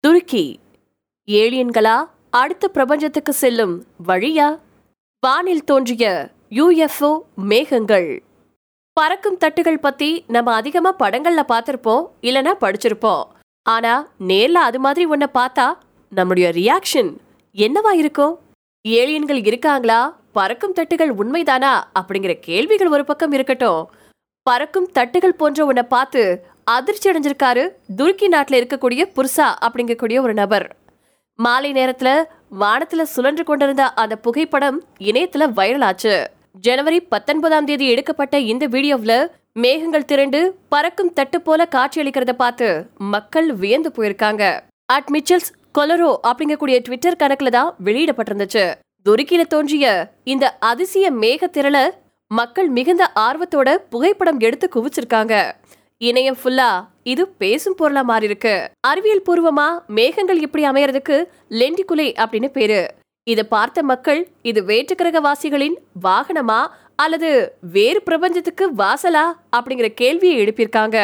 துருக்கி ஏலியன்களா அடுத்த பிரபஞ்சத்துக்கு செல்லும் வழியா? வானில் தோன்றிய யூஎஃப்ஓ மேகங்கள். பறக்கும் தட்டுகள் பத்தி நம்ம அதிகமா படங்கள்ல பார்த்திருப்போம் இல்லனா படிச்சிருப்போம். ஆனா நேர்ல அது மாதிரி ஒன்ன பார்த்தா நம்முடைய ரியாக்ஷன் என்னவா இருக்கும்? ஏலியன்கள் இருக்காங்களா? பறக்கும் தட்டுகள் உண்மைதானா? அப்படிங்கிற கேள்விகள் ஒரு பக்கம் இருக்கட்டும். பறக்கும் தட்டுகள் போன்ற ஒன்ன பார்த்து அதிர்ச்சி அடைஞ்சிருக்காரு. துருக்கி நாட்டில் இருக்கக்கூடிய புர்சா அப்படிங்கக்கூடிய ஒரு நபர். மாலை நேரத்தில் வானத்தில் சுழன்று கொண்டிருந்த அந்த புகைப்படம் இணையத்தில் வைரல் ஆச்சு. ஜனவரி பத்தொன்பதாம் தேதி எடுக்கப்பட்ட இந்த வீடியோவில் மேகங்கள் திரண்டு பறக்கும் தட்டு போல காட்சியளிக்கிறத பார்த்து மக்கள் வியந்து போயிருக்காங்க. அட் மிச்சல்ஸ் கொலரோ அப்படிங்கக்கூடிய ட்விட்டர் கணக்குல தான் வெளியிடப்பட்டிருந்துச்சு. துருக்கியில தோன்றிய இந்த அதிசய மேக திரள மக்கள் மிகுந்த ஆர்வத்தோட புகைப்படம் எடுத்து குவிச்சிருக்காங்க. இணையம் ஃபுல்லா இது பேசும் பொருளா மாறி இருக்கு அறிவியல் பூர்வமா மேகங்கள் இப்படி அமையறதுக்கு லெண்டிகுலை அப்படின்னு பேரு. இதை பார்த்த மக்கள் இது வேற்றுக்கிரக வாசிகளின் வாகனமா அல்லது வேறு பிரபஞ்சத்துக்கு வாசலா அப்படிங்கிற கேள்வியை எழுப்பியிருக்காங்க.